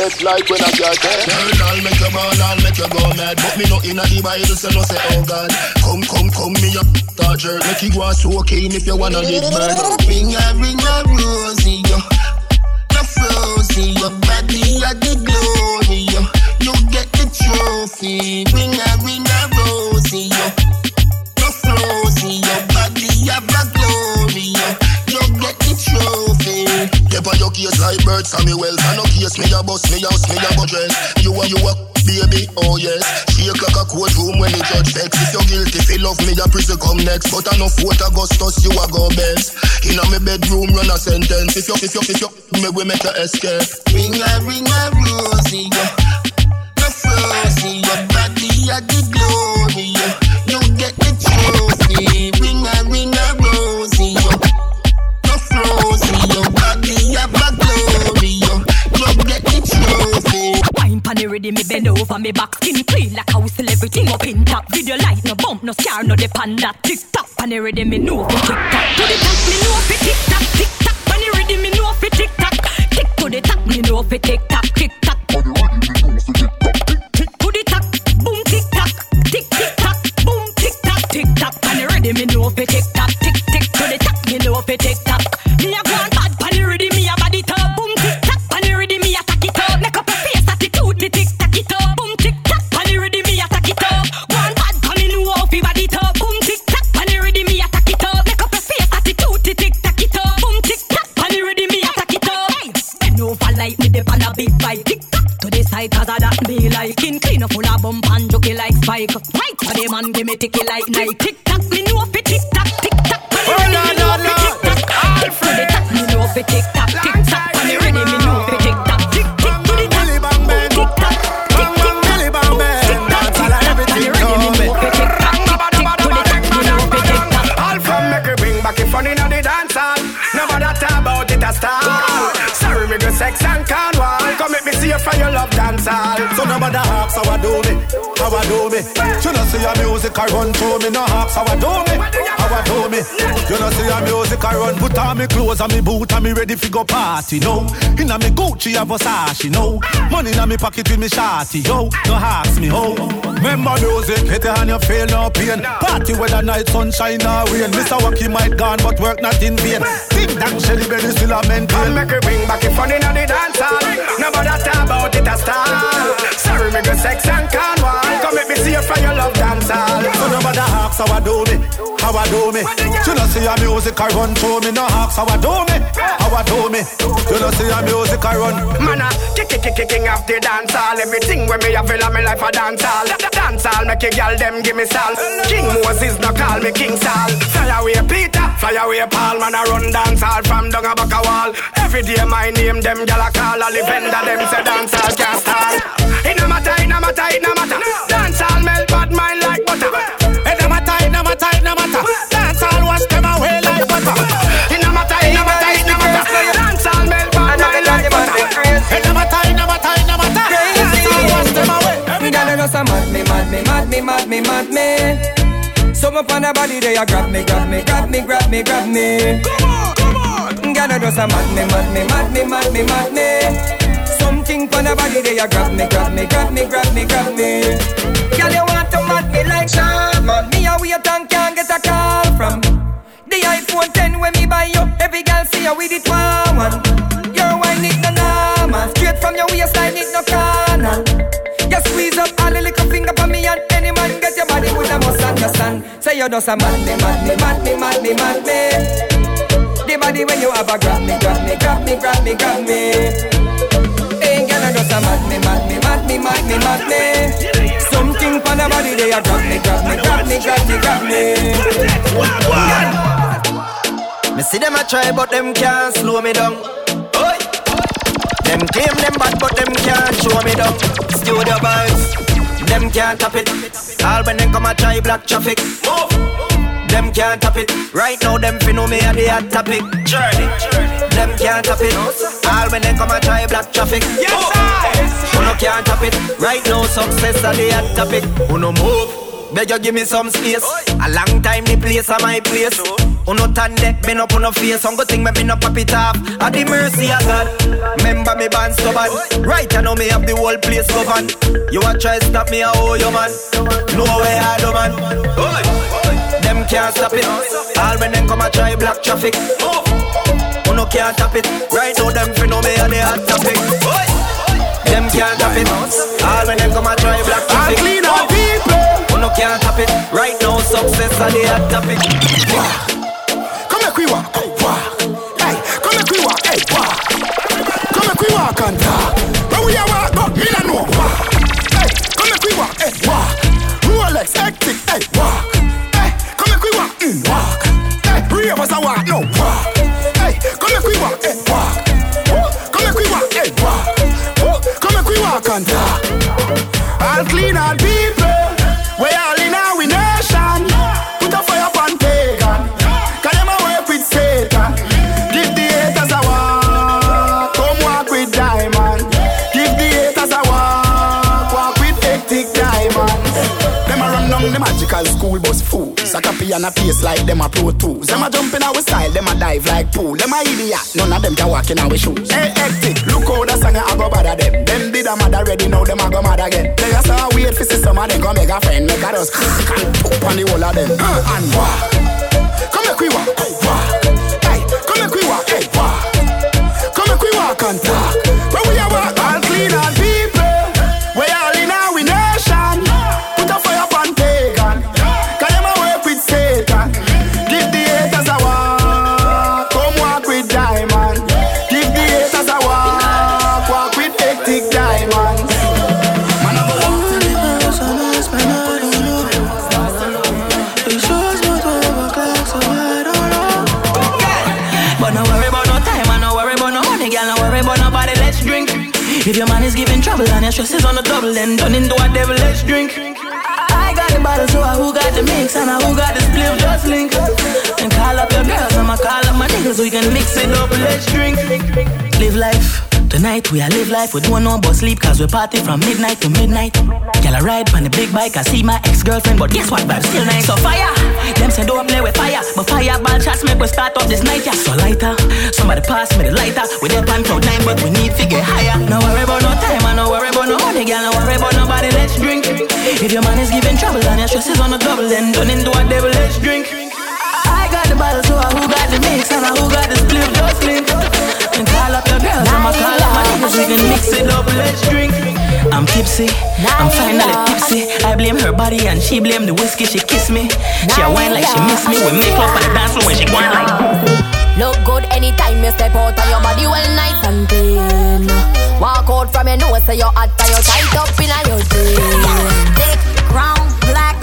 Left like when I got there. Girl, I'll make you ball, I'll make you go mad. But me not inna the Bible, so no say oh God. Come, come, come, me up, Dodger. Make you go and soak if you wanna live bad. Ring a ring a rosy, come next. But I no Fort Augustus, you a go best. Inna me bedroom, run a sentence. If you, if you, if you, me we make a escape. Ring a ring a rosy, yo. The frozy, your body a the glory, yo. You get the trophy. Ring a ring a rosy, yo. The frozy, your body a the glory, yo. You get the trophy. Wine pan the ready, me bend over me back no scar, no dip on that. Tick tock, pan the ready, me know. Fi tick tock. To the top, me know like spike Right, the man give me ticky like Nike. Tick tock, me know fi tick tock, tick tock. Ready, oh, me know fi tick to the top, me know fi tick tock Tick tock, pan the ready, me know fi tick tock. Tick tick to the top, tick tock. Tick tick tock, boom tick tock Tick tock, pan the ready, me know fi tick tock. Tick tick to the top, me know fi tick tock. All from make bring back it fun inna the dance hall. Nobody talk about it a star. Sorry, me go sex and Cornwall. Come make me see you for your love dance hall. So nobody asks how I do me, how I do me. You know see your music I run through me, no asks how I do me, how I do me. You know see your music I run, put on me clothes and me boot and me ready fi go party, no. Inna me Gucci and Versace, no. Money inna me pocket with me shawty, yo. No ask me how. Remember music, hit it and you feel no pain. Party whether night sunshine or rain. Mr. Wacky might gone but work not in vain. Think that Shelly Belly still a maintain. And make it bring back it fun inna the dance. Nobody talk about it a star. Sorry, me go sex and Cornwall. Come make me see you from your love dance hall. So nobody asks how I do me, how I do me. You know see your music I run through me, no asks how I do me, how I do me. You know see your music I run. Man, a kick, kick, kick, kicking off the dance hall. Everything when me a feel me life a dance hall. Dance hall, make a girl them give me salt. King Moses no call me King Saul. Fly away Peter, fly away Paul. Man, I run dance hall from down a back a wall. Every day my name them gal a call. All the vendor them say dance hall can't stall. It no matter, it no matter, it no matter. Dance hall melt bad mind like butter. Matter, it no matter, it no matter. Dance all wash them away like butter. It no matter, it no matter, it no matter. Dance hall melt bad mind like butter. It no matter, it no matter, it no matter. Dance all wash them away. Me girl just a mad me, mad me, mad me, mad me, mad me. Some up on the body they a grab me, grab me, grab me, grab me, grab me. Come on, come on. Girl just a mad me, mad me, mad me, mad me, mad me. Something on the body they a grab me, grab me, grab me, grab me, grab me. Girl you want to mad me like Sean. Me a wait and can't get a call from. The iPhone 10 when me buy you, every girl see you with it one one. Your wine it no normal, straight from your waistline it no corner. You squeeze up all the little finger for me and any man get your body with a must understand. Say you just a mad me, mad me, mad me, mad me, mad me. The body when you have a grab me, grab me, grab me, grab me, grab me. Girl, I just a mad me, mad me, mad me, mad me, mad me. Something for the body they a grab me, grab me, grab me, grab me, grab me. Me see them a try, but them can't slow me down. Oi. Them claim them bad, but them can't show me down. Studio vibes, them can't tap it. All when them come a try black traffic. Move. Them can't tap it. Right now, them fin know me a the hot topic. Journey. Them can't tap it. All when them come a try black traffic. Yes, Who no can't tap it. Right now, success a the hot topic. Who no move. Beg you give me some space. A long time the place a my place. Who no tan deck, been up on no face. Some good thing me been up pop it off. At the mercy of God. Remember me band stubborn. Right I know me have the whole place governed. You want try stop me, I owe you man. No way I do man. Them can't stop it. All when them come a try black traffic. Who no can't tap it. Right now them fi know me a the hot topic. Them can't tap it. All when them come a try black traffic. clean up people. No can't tap it. Right now success a the hot topic. Come make we walk, walk. Hey, come make we walk, hey. Come make we walk and talk. When we a walk, but me no know walk. Hey, come make we walk, hey, walk. Rolex, hectic, hey, walk. Bus fool. Sack a piano pace like them a pro tools. Them a jump in our style. Them a dive like pool. Them a idiot. None of them can walk in our shoes. Hey, hectic. Look how the song a go bother them. Them did a mad already. Now them a go mad again. They just a wait for some of them go make a friend. Make a just and poop on the whole of them. Uh, and walk. Come make we walk, hey, walk. Come make we walk, hey, walk. Come make we walk and talk. When we If your man is giving trouble and your stress is on the double, then turn into a devil, let's drink. I got the bottle, so I who got the mix, and I who got the split, just link. And call up your girls, I'ma call up my niggas, we can mix it up, let's drink. Live life, Tonight. We a live life, we don't know sleep Cause we party from midnight to midnight. Girl I ride on the big bike, I see my ex-girlfriend But guess what, vibe still nice. So fire, them say don't play with fire But fireball shots make we start up this night, yeah. So lighter, somebody pass me the lighter. We there on cloud nine, but we need to get higher. No worry about no time, I no worry about no money Girl, no worry about nobody, let's drink. If your man is giving trouble and your stress is on the double Then turn into a devil, let's drink. I got the bottle, so I who got the mix and I who got the split, just link. And call up your girls, I'ma call up my niggas, we can mix it up, let's drink. I'm tipsy, I'm finally tipsy. I blame her body and she blame the whiskey. She kiss me, she a wine like she miss me. We make love on the dance floor when she going like. Look good anytime you step out and your body well nice and clean. Walk out from your nose so you're hot and you're tight up in your jeans. Thick, brown, black,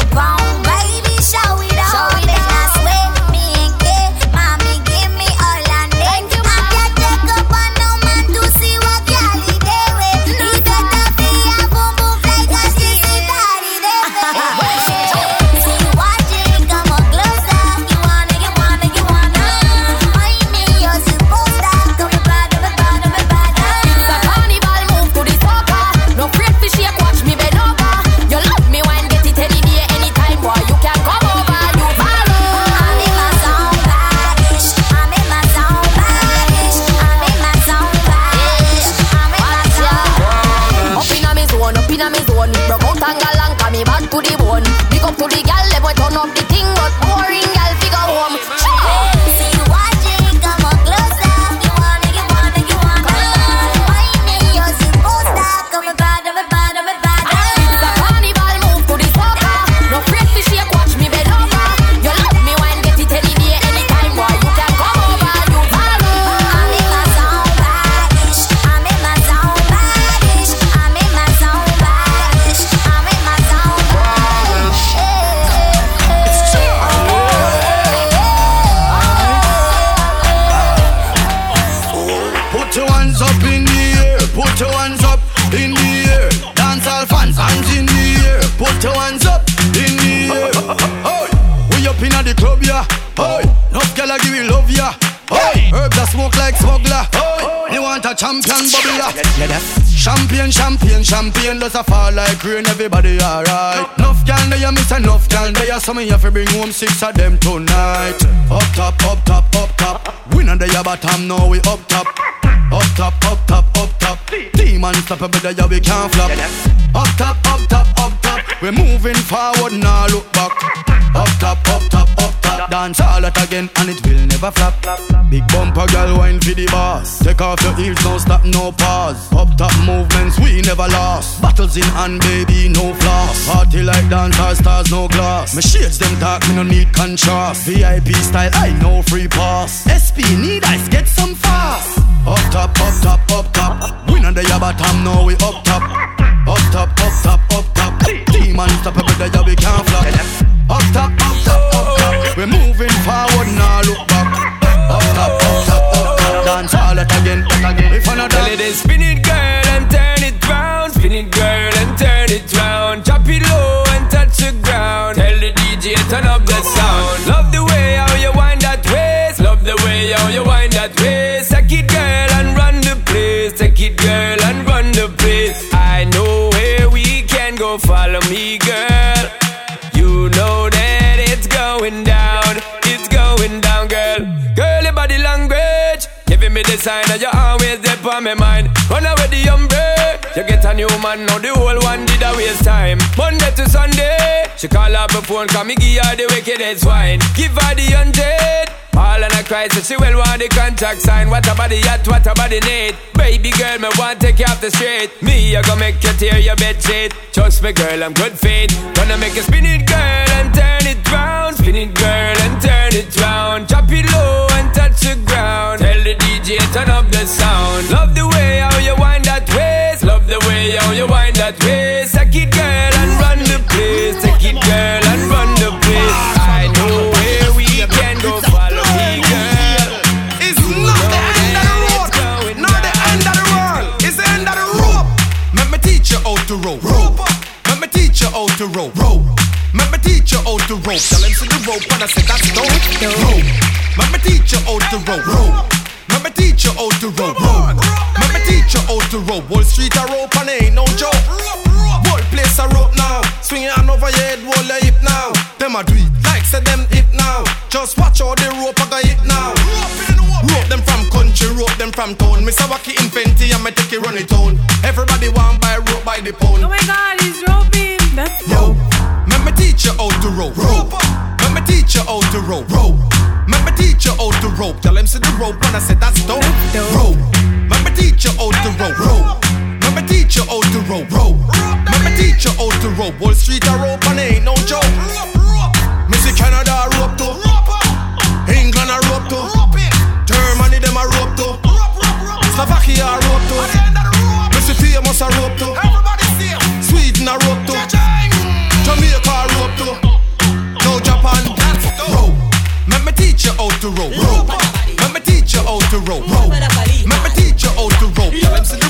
does a fall like rain. Everybody alright. Enough girl there, you miss enough girl there. So me have to bring home six of them tonight. Up top, up top, up top. We not there, bottom, now we up top. Up top, up top, up top. Team unstoppable, there we can't flop. Up top, up top, up top. We're moving forward, now look back. Up top, up top, up top. Dance all that again, and it never. Big bumper girl, wine for the boss. Take off your heels, no stop, no pause. Up top movements, we never lost. Battles in hand, baby, no floss. Party like dancer stars, no glass. My shades them dark, me no need contrast. VIP style, I know free pass. SP need ice, get some fast. Up top, up top, up top. We not the bottom, no we up top. Up top, up top, up top. Team unstoppable, there we can't flop. Up top, up top, up top. We're moving forward, now look back. Up top, up top, up top. Dance all that again, that again. If another Tell it is spin it girl and turn it round Spin it girl and turn it round Drop it low and touch the ground Tell the DJ turn up the sound Love the way how you wind that waist Love the way how you wind that waist me the sign that you always there on my mind. Run away the umbrella. You get a new man, now the whole one did a waste time. Monday to Sunday. She call up her phone, come me give her the wickedest wine. Give her the hundred. All in a cry, so she well want the contract sign. What about body at, what about body need. Baby girl, me want take you off the street. Me, I gonna make you tear your bed sheet. Trust me, girl, I'm good fit. Gonna make you spin it, girl, and turn it round. Spin it, girl, and turn it round. Drop it low the DJ turn up the sound. Love the way how you wind that waist. Love the way how you wind that waist. Take it, girl, and run the place. Take it, girl, and run the place. I know where we can go. Follow me, girl. It's not the end of the road, not the end of the world. It's the end of the rope. Let me teach you how to rope. Rope. Let me teach you how to rope. Rope. Let me teach you how to rope. Tell him to the rope, and I said that's dope. Rope. Let me teach you how to rope. Rope. Let me teach you how to rope. Let me teach you how to rope. Wall Street a rope and ain't no joke. Whole place a rope now. Swing your hand over your head, hold your hip now. Them a do it like say them hip now. Just watch how the rope a go hit now. Rope them from country, rope them from town. Mr. Wacky in Fenty and me take it run it town. Everybody want buy rope by the pound. Oh my god, he's roping. That's Yo, let me teach you how to rope. Rope. Me teach you how to rope. Rope. Let me teach you how to rope. Tell them see the rope and I said that's dope. Rope. Let me teach you how to rope. Rope. Let me teach you how to rope. Rope. Let me teach you how to rope. Wall Street a rope and ain't no joke. Missy Canada a rope too. England a rope too. Germany them a rope too. Slovakia a rope too. Missy famous a rope too. Sweden a rope too. Jamaica you how to rope. Rope. Let me teach you how to rope. Rope. Let me teach you how to rope.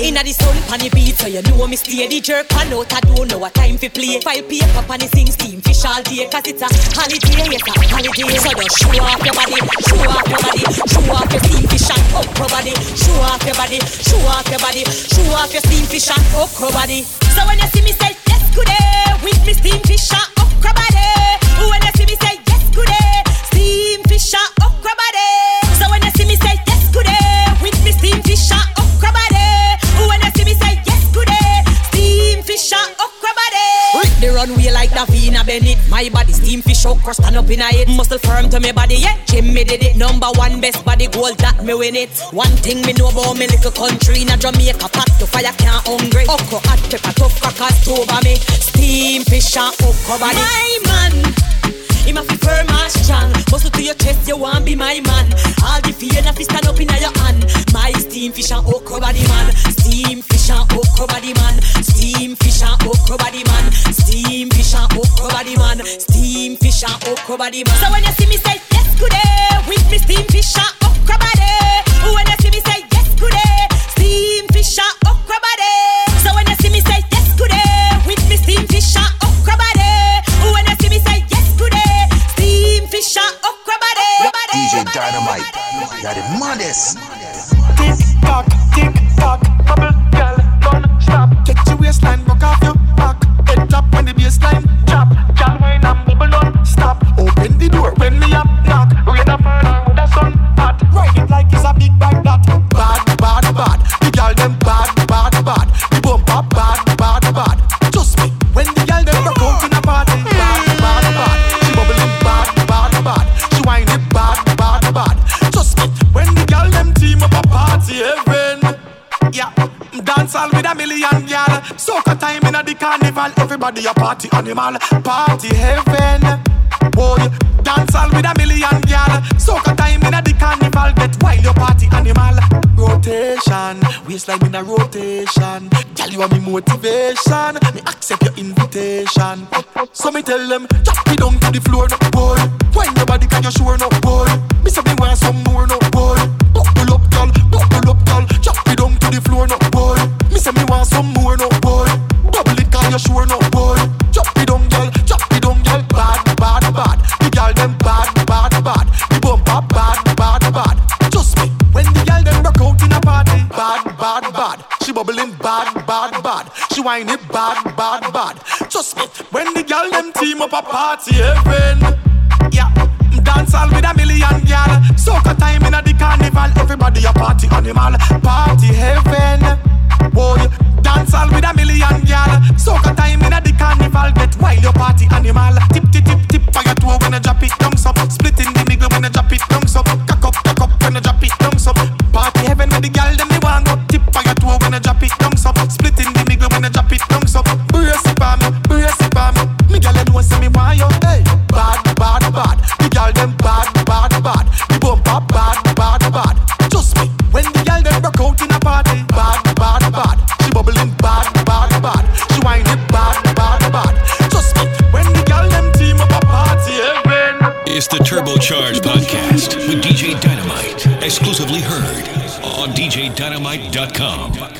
Inna the sun pan the beat so you know me steady jerk. Pan out I don't know what time fi play. File paper pan the sing steam fish all day Cause it's a holiday, yes a holiday. So just show off your body, show off your body Show off your steam fish and okra body. Show off your body, show off your body Show off your steam fish and okra body. So when you see me say yes good day With me steam fish and okra body. When you see me say yes good day Steam fish and runway like Davina Bennett. My body steam fish okra stand up in a it Muscle firm to me body yeah. Jim me did it. Number one best body gold that me win it. One thing me know about me little country In a Jamaica pot to fire can't hungry. Okra hot pepper tough crackers over me. Steam fish and okra body. My man him a fi firm and strong Muscle to your chest, you want be my man. All the fear na fi stand up in your hand. My steam fish and okra body man. Steam fish and okra body man. Steam fish and okra body man. Steam fish and okra body man. Steam fish and okra body man. So when you see me say yes good day With me steam fish and okra body When you see me say yes good day Steam fish and okra body So when you see me say yes good day With me steam fish and okra body DJ Dynamite, you're the maddest. Tick tock, tick tock, bubble girl, don't stop. Get your waistline, rock off your back. Head top when the bassline drop. Girl, wine and bubble don't stop. Open the door when me up knock. Rain a furnace with the sun hot. Ride it like it's a big bag that. Bad, bad, bad. The girl them bad. Everybody a party animal, party heaven. Boy, dance all with a million gal. Soca time in a the carnival. Get wild, your party animal. Rotation, waistline in a rotation. Gal, you are me motivation. Me accept your invitation. So me tell them, drop it down to the floor, no boy. Wind your body, can you sure no boy? Me say me want some more, no up a party heaven. DJDynamite.com.